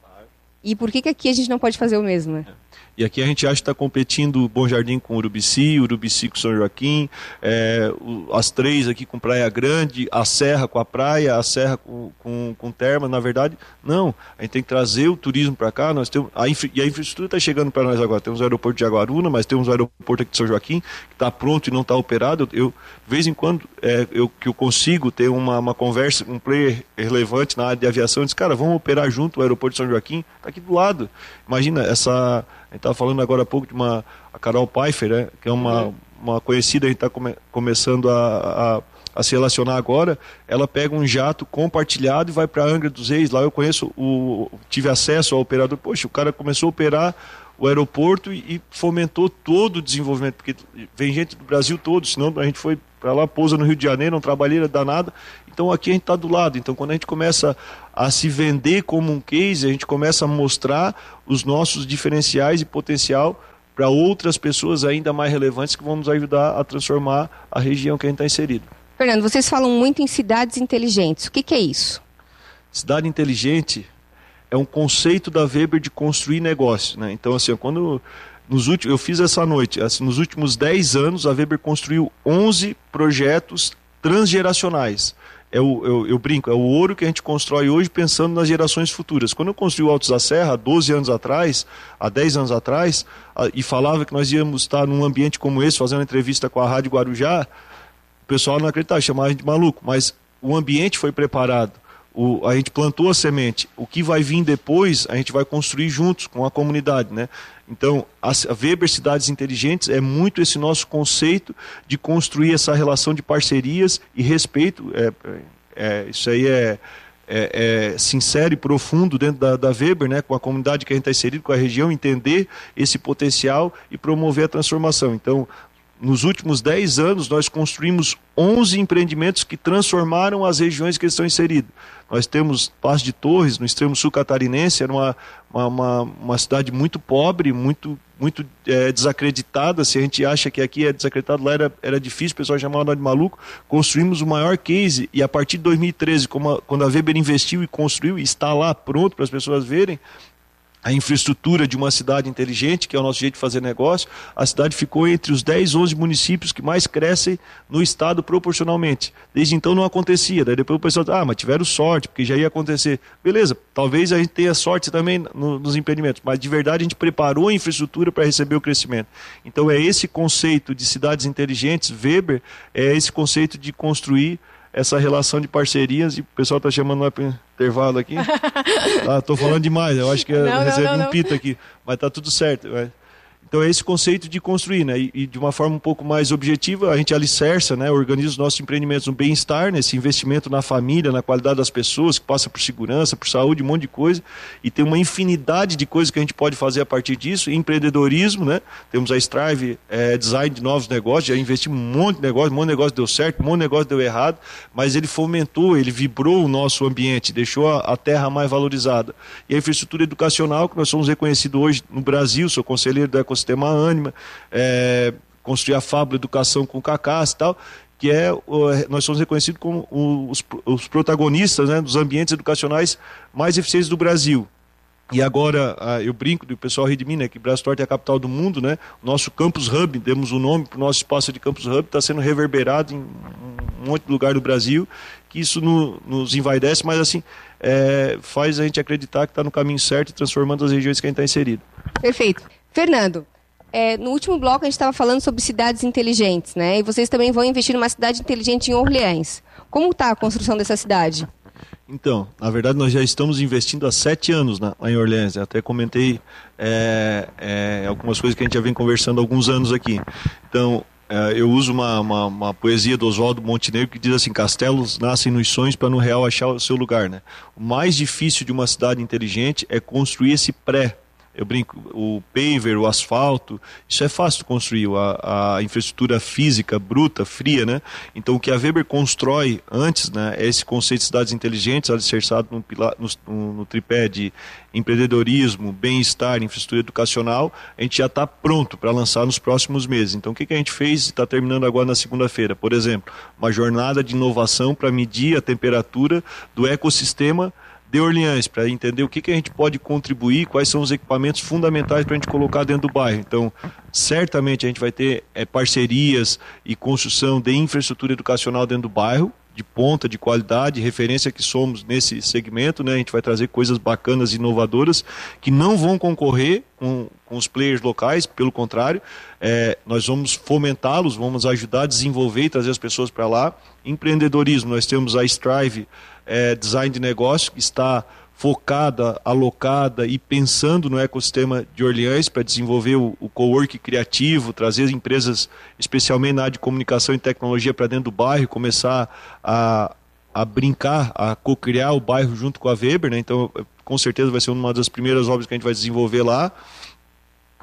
E por que, que aqui a gente não pode fazer o mesmo, né? E aqui a gente acha que está competindo Bom Jardim com Urubici, Urubici com São Joaquim, é, as três aqui com Praia Grande, a Serra com a praia, a Serra com, com, com Terma. Na verdade, não. A gente tem que trazer o turismo para cá. Nós temos, a infra, e a infraestrutura está chegando para nós agora. Temos o aeroporto de Jaguaruna, mas temos o aeroporto aqui de São Joaquim, que está pronto e não está operado. Eu, de vez em quando, é, eu, que eu consigo ter uma, uma conversa, um player relevante na área de aviação, disse, cara, vamos operar junto o aeroporto de São Joaquim, está aqui do lado. Imagina essa a gente estava falando agora há pouco de uma a Carol Pfeiffer, né, que é uma, uhum. uma conhecida, a gente está come, começando a, a, a, se relacionar agora. Ela pega um jato compartilhado e vai para Angra dos Reis. Lá eu conheço, o, tive acesso ao operador. Poxa, o cara começou a operar o aeroporto e, fomentou todo o desenvolvimento, porque vem gente do Brasil todo, senão a gente foi para lá, pousa no Rio de Janeiro, não trabalheira danada. Então aqui a gente está do lado. Então quando a gente começa a se vender como um case, a gente começa a mostrar os nossos diferenciais e potencial para outras pessoas ainda mais relevantes que vão nos ajudar a transformar a região que a gente está inserido. Fernando, vocês falam muito em cidades inteligentes. O que, que é isso? Cidade inteligente é um conceito da Weber de construir negócio. Né? Então, assim, quando nos últimos, eu fiz essa noite, assim, nos últimos 10 anos a Weber construiu 11 projetos transgeracionais. É o, eu, eu, brinco, é o ouro que a gente constrói hoje pensando nas gerações futuras. Quando eu construí o Altos da Serra, há 12 anos atrás, há 10 anos atrás, e falava que nós íamos estar num ambiente como esse, fazendo entrevista com a Rádio Guarujá, o pessoal não acreditava, chamava a gente de maluco, mas o ambiente foi preparado. O, a gente plantou a semente. O que vai vir depois, a gente vai construir juntos com a comunidade, né? Então, a, Weber Cidades Inteligentes é muito esse nosso conceito de construir essa relação de parcerias e respeito. É, é, isso aí é, é, é, sincero e profundo dentro da, da, Weber, né, com a comunidade que a gente está inserido, com a região, entender esse potencial e promover a transformação. Então, nos últimos 10 anos, nós construímos 11 empreendimentos que transformaram as regiões que estão inseridos. Nós temos Passo de Torres, no extremo sul catarinense, era uma, uma, uma, uma cidade muito pobre, muito, muito é, desacreditada. Se a gente acha que aqui é desacreditado, lá era, era difícil, o pessoal chamava nós de maluco. Construímos o maior case e a partir de 2013, a, quando a Weber investiu e construiu, e está lá pronto para as pessoas verem, a infraestrutura de uma cidade inteligente, que é o nosso jeito de fazer negócio, a cidade ficou entre os 10, 11 municípios que mais crescem no estado proporcionalmente. Desde então não acontecia. Daí depois o pessoal, ah, mas tiveram sorte, porque já ia acontecer. Beleza, talvez a gente tenha sorte também no, nos empreendimentos, mas de verdade a gente preparou a infraestrutura para receber o crescimento. Então é esse conceito de cidades inteligentes, Weber, é esse conceito de construir essa relação de parcerias e o pessoal está chamando nós para intervalo aqui. ah, tô falando demais, eu acho que eu recebi um pito aqui, mas tá tudo certo. Então é esse conceito de construir, né? E, de uma forma um pouco mais objetiva, a gente alicerça, né? Organiza os nossos empreendimentos no bem-estar, nesse né? investimento na família, na qualidade das pessoas, que passa por segurança, por saúde, um monte de coisa. E tem uma infinidade de coisas que a gente pode fazer a partir disso. Empreendedorismo, né? Temos a Strive é, Design de Novos Negócios, já investimos um monte de negócio, um monte de negócio deu certo, um monte de negócio deu errado, mas ele fomentou, ele vibrou o nosso ambiente, deixou a, a terra mais valorizada. E a infraestrutura educacional, que nós somos reconhecidos hoje no Brasil, sou conselheiro da ecossistema Anima, é, construir a Fábula Educação com Cacás e tal, que é, nós somos reconhecidos como os, os protagonistas né, dos ambientes educacionais mais eficientes do Brasil. E agora, eu brinco do pessoal ri de mim, né, que Brastorte é a capital do mundo, né? Nosso Campus Hub, demos o um nome para o nosso espaço de Campus Hub, está sendo reverberado em um monte de lugar do Brasil, que isso no, nos envaidece, mas assim, é, faz a gente acreditar que está no caminho certo e transformando as regiões que a gente está inserido. Perfeito. Fernando, é, no último bloco a gente estava falando sobre cidades inteligentes, né? E vocês também vão investir numa cidade inteligente em Orleans. Como está a construção dessa cidade? Então, na verdade, nós já estamos investindo há sete anos na, em Orleans. Eu até comentei é, é, algumas coisas que a gente já vem conversando há alguns anos aqui. Então, é, eu uso uma, uma, uma, poesia do Oswaldo Montenegro que diz assim: castelos nascem nos sonhos para no real achar o seu lugar. Né? O mais difícil de uma cidade inteligente é construir esse pré eu brinco, o paver, o asfalto, isso é fácil de construir, a, a, infraestrutura física, bruta, fria, né? Então o que a Weber constrói antes, né, é esse conceito de cidades inteligentes, alicerçado no, no, no tripé de empreendedorismo, bem-estar, infraestrutura educacional, a gente já está pronto para lançar nos próximos meses. Então o que, que a gente fez e está terminando agora na segunda-feira? Por exemplo, uma jornada de inovação para medir a temperatura do ecossistema de Orleans, para entender o que, que a gente pode contribuir, quais são os equipamentos fundamentais para a gente colocar dentro do bairro. Então, certamente a gente vai ter é, parcerias e construção de infraestrutura educacional dentro do bairro, de ponta, de qualidade, referência que somos nesse segmento, né? A gente vai trazer coisas bacanas inovadoras que não vão concorrer com, com os players locais, pelo contrário, é, nós vamos fomentá-los, vamos ajudar a desenvolver e trazer as pessoas para lá. Empreendedorismo, nós temos a Strive é, Design de Negócio, que está focada, alocada e pensando no ecossistema de Orleans para desenvolver o, o co-work criativo, trazer empresas, especialmente na área de comunicação e tecnologia, para dentro do bairro, começar a, a brincar, a co-criar o bairro junto com a Weber, né? Então, com certeza vai ser uma das primeiras obras que a gente vai desenvolver lá.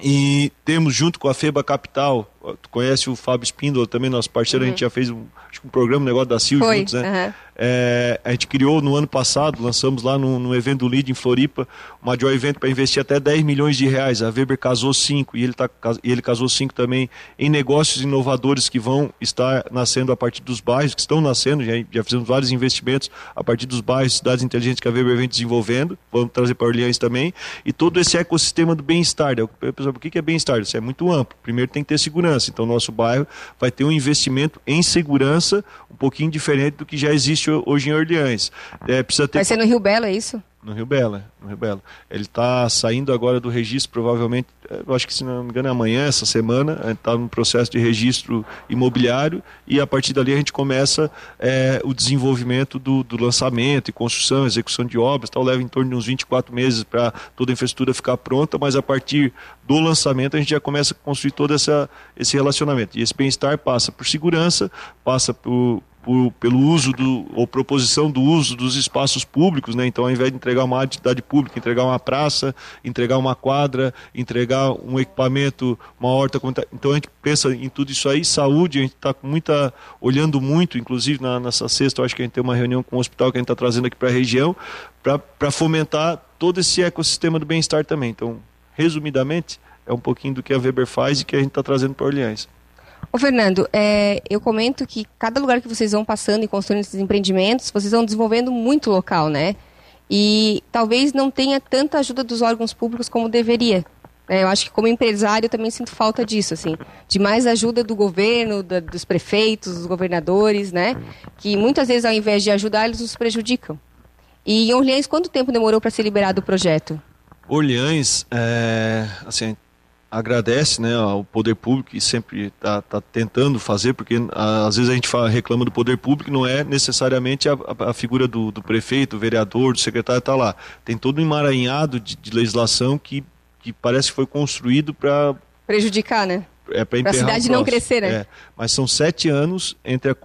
E temos junto com a FEBA Capital, tu conhece o Fábio Spindola também, nosso parceiro, uhum. a gente já fez um, um programa, um negócio da Sil juntos, né? Uhum. É, a gente criou no ano passado, lançamos lá no, no evento do LEAD em Floripa, uma joy event para investir até 10 milhões de reais. A Weber casou cinco e ele, tá, e ele casou cinco também em negócios inovadores que vão estar nascendo a partir dos bairros, que estão nascendo, já, já fizemos vários investimentos a partir dos bairros, cidades inteligentes que a Weber vem desenvolvendo, vamos trazer para Orleans também, e todo esse ecossistema do bem-estar. Né? O que é bem-estar? Isso é muito amplo. Primeiro tem que ter segurança, então nosso bairro vai ter um investimento em segurança um pouquinho diferente do que já existe hoje em Orleans. É, precisa ter... Vai ser no Rio Belo, é isso? No Rio Belo, no Rio Belo. Ele está saindo agora do registro, provavelmente, é, acho que se não me engano é amanhã, essa semana, está no processo de registro imobiliário e a partir dali a gente começa é, o desenvolvimento do, do, lançamento e construção, execução de obras, tal, leva em torno de uns 24 meses para toda a infraestrutura ficar pronta, mas a partir do lançamento a gente já começa a construir todo essa, esse relacionamento. E esse bem-estar passa por segurança, passa por, por, pelo uso do, ou proposição do uso dos espaços públicos, né? Então, ao invés de entregar uma atividade pública, entregar uma praça, entregar uma quadra, entregar um equipamento, uma horta Então, a gente pensa em tudo isso aí. Saúde, a gente está muita, olhando muito, inclusive na, nessa sexta, eu acho que a gente tem uma reunião com o hospital que a gente está trazendo aqui para a região, para fomentar todo esse ecossistema do bem-estar também. Então, resumidamente, é um pouquinho do que a Weber faz e que a gente está trazendo para Orleans. Ô Fernando, é, eu comento que cada lugar que vocês vão passando e construindo esses empreendimentos, vocês vão desenvolvendo muito local, né? E talvez não tenha tanta ajuda dos órgãos públicos como deveria. É, eu acho que como empresário eu também sinto falta disso, assim, de mais ajuda do governo, da, dos prefeitos, dos governadores, né? Que muitas vezes ao invés de ajudar eles nos prejudicam. E em Orleans, quanto tempo demorou para ser liberado o projeto? Orleans, é, assim, agradece né, ao poder público e sempre está tá tentando fazer, porque às vezes a gente fala, reclama do poder público, não é necessariamente a, a, a figura do, do, prefeito, do vereador, do secretário está lá. Tem todo um emaranhado de, de legislação que, que parece que foi construído para. Prejudicar, né? É para a cidade não crescer, né? É, mas são sete anos entre a,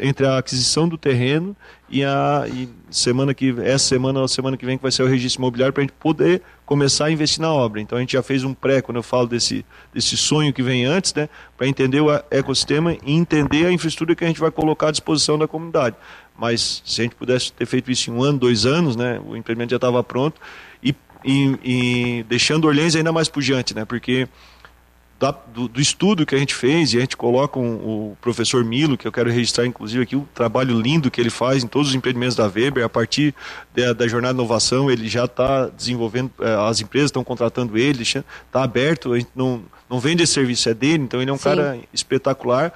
entre a aquisição do terreno e a e semana que essa semana ou semana que vem que vai ser o registro imobiliário para a gente poder começar a investir na obra. Então a gente já fez um pré quando eu falo desse desse sonho que vem antes, né? Para entender o ecossistema e entender a infraestrutura que a gente vai colocar à disposição da comunidade. Mas se a gente pudesse ter feito isso em um ano, dois anos, né? O empreendimento já estava pronto e, e, e deixando Orleans ainda mais pujante, né? Porque da, do, do, estudo que a gente fez, e a gente coloca um, o professor Milo, que eu quero registrar inclusive aqui, o trabalho lindo que ele faz em todos os empreendimentos da Weber, a partir da, da jornada de inovação, ele já está desenvolvendo, eh, as empresas estão contratando ele, está aberto, a gente não, não vende esse serviço, é dele, então ele é um Sim. cara espetacular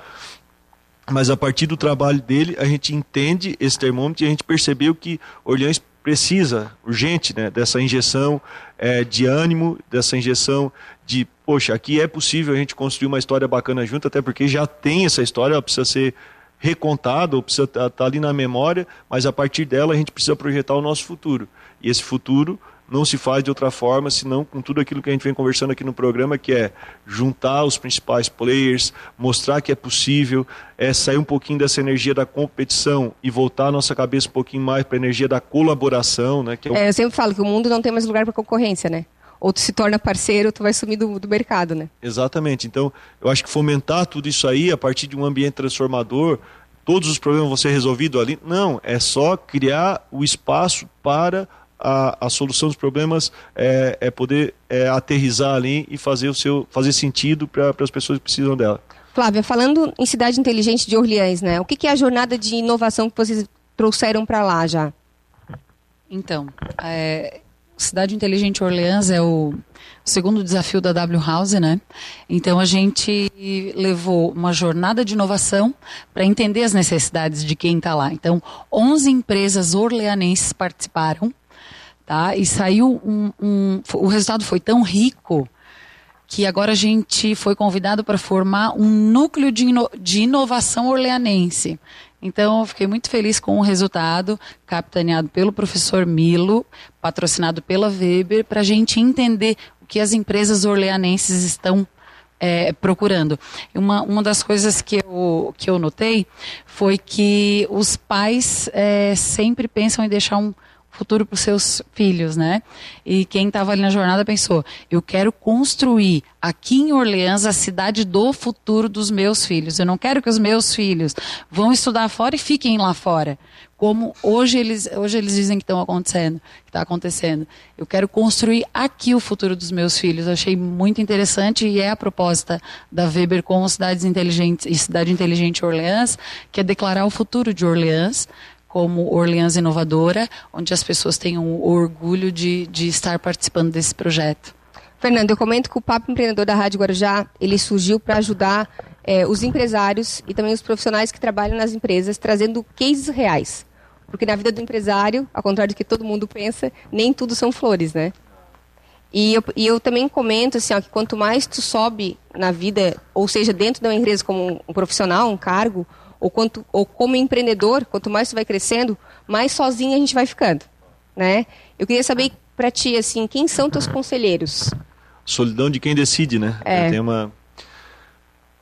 mas a partir do trabalho dele a gente entende esse termômetro e a gente percebeu que Orleans precisa urgente né, dessa injeção é, de ânimo, dessa injeção de, poxa, aqui é possível a gente construir uma história bacana junto, até porque já tem essa história, ela precisa ser recontada, ou precisa estar tá, tá ali na memória, mas a partir dela a gente precisa projetar o nosso futuro. E esse futuro não se faz de outra forma senão com tudo aquilo que a gente vem conversando aqui no programa, que é juntar os principais players, mostrar que é possível, é sair um pouquinho dessa energia da competição e voltar a nossa cabeça um pouquinho mais para a energia da colaboração, né? É, o... é, eu sempre falo que o mundo não tem mais lugar para concorrência, né? Ou tu se torna parceiro, ou tu vai sumir do, do mercado, né? Exatamente. Então, eu acho que fomentar tudo isso aí a partir de um ambiente transformador, todos os problemas vão ser resolvidos ali. Não, é só criar o espaço para a, a solução dos problemas é, é poder é, aterrizar ali e fazer o seu fazer sentido para as pessoas que precisam dela. Flávia, falando em cidade inteligente de Orleans, né? O que, que é a jornada de inovação que vocês trouxeram para lá já? Então, é, Cidade Inteligente Orleans é o segundo desafio da W House, né? Então a gente levou uma jornada de inovação para entender as necessidades de quem está lá. Então, 11 empresas orleanenses participaram, tá? E saiu um, um o resultado foi tão rico que agora a gente foi convidado para formar um núcleo de, ino de inovação orleanense. Então, eu fiquei muito feliz com o resultado, capitaneado pelo professor Milo, patrocinado pela Weber, para a gente entender o que as empresas orleanenses estão é, procurando. Uma, uma das coisas que eu, que eu notei foi que os pais é, sempre pensam em deixar um futuro para os seus filhos, né? E quem estava ali na jornada pensou: eu quero construir aqui em Orleans a cidade do futuro dos meus filhos. Eu não quero que os meus filhos vão estudar fora e fiquem lá fora, como hoje eles hoje eles dizem que estão acontecendo, que está acontecendo. Eu quero construir aqui o futuro dos meus filhos. Eu achei muito interessante e é a proposta da Weber com cidades inteligentes e cidade inteligente Orleans, que é declarar o futuro de Orleans como Orleans Inovadora, onde as pessoas tenham o orgulho de, de estar participando desse projeto. Fernando, eu comento que o Papo Empreendedor da Rádio Guarujá, ele surgiu para ajudar é, os empresários e também os profissionais que trabalham nas empresas, trazendo cases reais. Porque na vida do empresário, ao contrário do que todo mundo pensa, nem tudo são flores, né? E eu, e eu também comento assim, ó, que quanto mais tu sobe na vida, ou seja, dentro de uma empresa como um profissional, um cargo, ou, quanto, ou como empreendedor, quanto mais você vai crescendo, mais sozinho a gente vai ficando, né? Eu queria saber para ti, assim, quem são teus conselheiros? Solidão de quem decide, né? É. Tem uma...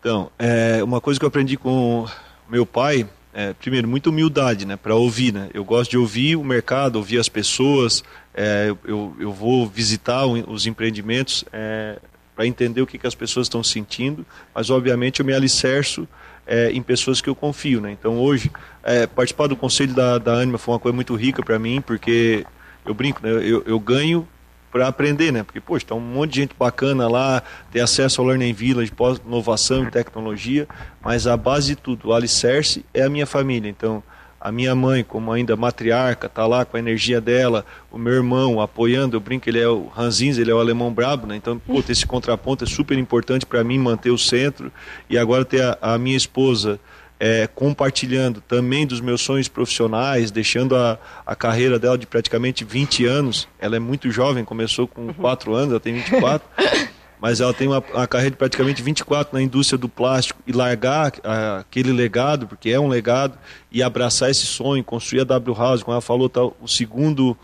Então, é, uma coisa que eu aprendi com meu pai, é, primeiro, muita humildade, né? Para ouvir, né? Eu gosto de ouvir o mercado, ouvir as pessoas, é, eu, eu vou visitar os empreendimentos é, para entender o que, que as pessoas estão sentindo, mas obviamente eu me alicerço é, em pessoas que eu confio, né? Então hoje é, participar do conselho da, da Anima foi uma coisa muito rica para mim, porque eu brinco, né? Eu, eu ganho para aprender, né? Porque, poxa, tá um monte de gente bacana lá, ter acesso ao Learning Village, pós-inovação e tecnologia, mas a base de tudo, o alicerce é a minha família. Então, a minha mãe, como ainda matriarca, tá lá com a energia dela, o meu irmão apoiando, eu brinco, ele é o Ranzins, ele é o alemão brabo, né? Então, pô, esse contraponto é super importante para mim manter o centro e agora ter a, a minha esposa é, compartilhando também dos meus sonhos profissionais, deixando a, a carreira dela de praticamente 20 anos. Ela é muito jovem, começou com 4 anos, ela tem 24. mas ela tem uma, uma, carreira de praticamente 24 na indústria do plástico e largar aquele legado, porque é um legado, e abraçar esse sonho, construir a W House, como ela falou, tá, o segundo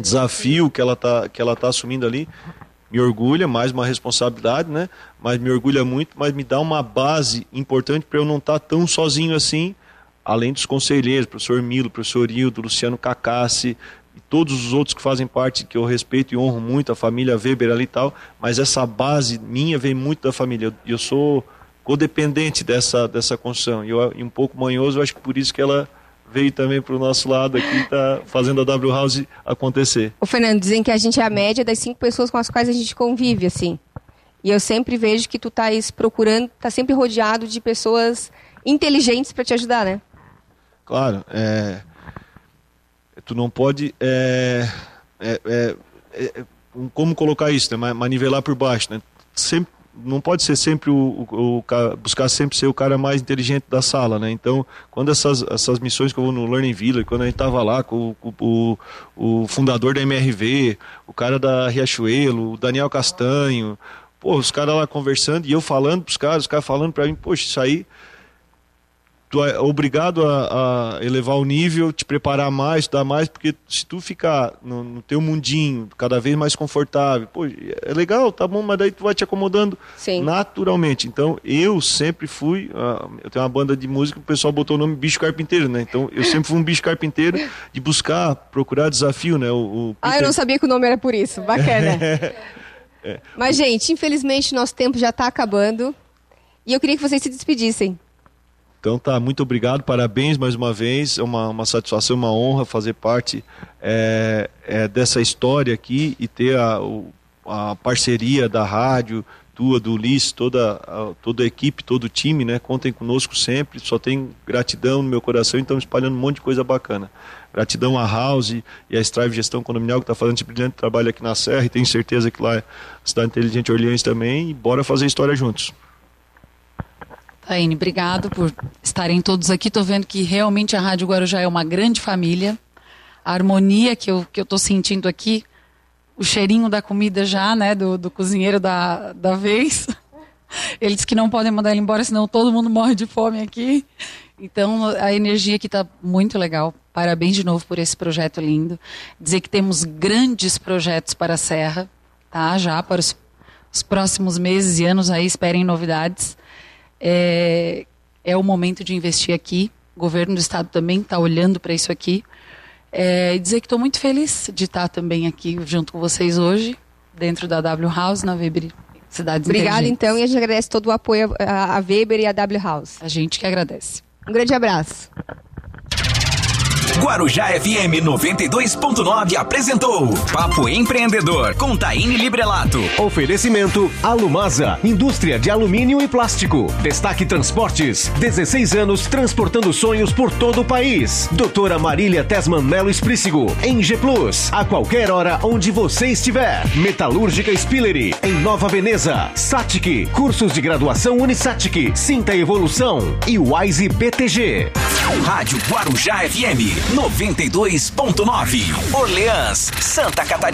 desafio que ela está que ela tá assumindo ali, me orgulha, mais uma responsabilidade, né? Mas me orgulha muito, mas me dá uma base importante para eu não estar tá tão sozinho assim, além dos conselheiros, professor Milo, professor Hildo, Luciano Cacassi, e todos os outros que fazem parte, que eu respeito e honro muito, a família Weber ali e tal, mas essa base minha vem muito da família. Eu, eu sou codependente dessa, dessa construção. E, eu, e um pouco manhoso, eu acho que por isso que ela veio também para o nosso lado aqui está fazendo a W House acontecer. O Fernando, dizem que a gente é a média das cinco pessoas com as quais a gente convive, assim. E eu sempre vejo que tu estás procurando, tá sempre rodeado de pessoas inteligentes para te ajudar, né? Claro, é, tu não pode é, é, é, é como colocar isso, né? manivelar por baixo, né? Sempre não pode ser sempre o, o, o, buscar sempre ser o cara mais inteligente da sala, né? Então, quando essas, essas missões que eu vou no Learning Village, quando a gente tava lá com, com o, o fundador da MRV, o cara da Riachuelo, o Daniel Castanho, pô, os caras lá conversando e eu falando pros caras, os caras falando para mim, poxa, isso aí tu é obrigado a, a, elevar o nível, te preparar mais, estudar mais, porque se tu ficar no, no, teu mundinho cada vez mais confortável, pô, é legal, tá bom, mas daí tu vai te acomodando Sim. naturalmente. Então, eu sempre fui, uh, eu tenho uma banda de música, o pessoal botou o nome Bicho Carpinteiro, né? Então, eu sempre fui um bicho carpinteiro de buscar, procurar desafio, né? O, o. Ah, eu não sabia que o nome era por isso, bacana. é. Mas, gente, infelizmente, nosso tempo já está acabando. E eu queria que vocês se despedissem. Então tá, muito obrigado, parabéns mais uma vez, é uma, uma satisfação, uma honra fazer parte é, é, dessa história aqui e ter a, a parceria da rádio, tua, do Ulisses, toda a, toda a equipe, todo o time, né? Contem conosco sempre, só tem gratidão no meu coração e estamos espalhando um monte de coisa bacana. Gratidão à House e à Strive Gestão Condominial que está fazendo esse brilhante trabalho aqui na Serra e tenho certeza que lá a Cidade Inteligente Orleans também e bora fazer história juntos. Taine, obrigado por estarem todos aqui. Estou vendo que realmente a Rádio Guarujá é uma grande família. A harmonia que eu que eu estou sentindo aqui, o cheirinho da comida já, né, do, do cozinheiro da, da vez. Ele que não podem mandar ele embora, senão todo mundo morre de fome aqui. Então, a energia aqui está muito legal. Parabéns de novo por esse projeto lindo. Dizer que temos grandes projetos para a Serra, tá? Já para os, os próximos meses e anos aí, esperem novidades é, é o momento de investir aqui. O governo do estado também está olhando para isso aqui. É, e dizer que estou muito feliz de estar também aqui junto com vocês hoje, dentro da W House, na Weber Cidades Obrigada, então, e a gente agradece todo o apoio à Weber e à W House. A gente que agradece. Um grande abraço. Guarujá FM 92.9 apresentou Papo Empreendedor com Taine Librelato. Oferecimento Alumasa, indústria de alumínio e plástico. Destaque Transportes, 16 anos transportando sonhos por todo o país. Doutora Marília Tesman Melo Esprícigo, em G Plus, a qualquer hora onde você estiver. Metalúrgica Spillery, em Nova Veneza. Satic, cursos de graduação Unisatic, Sinta Evolução e Wise BTG. Rádio Guarujá FM 92.9. Orleans, Santa Catarina.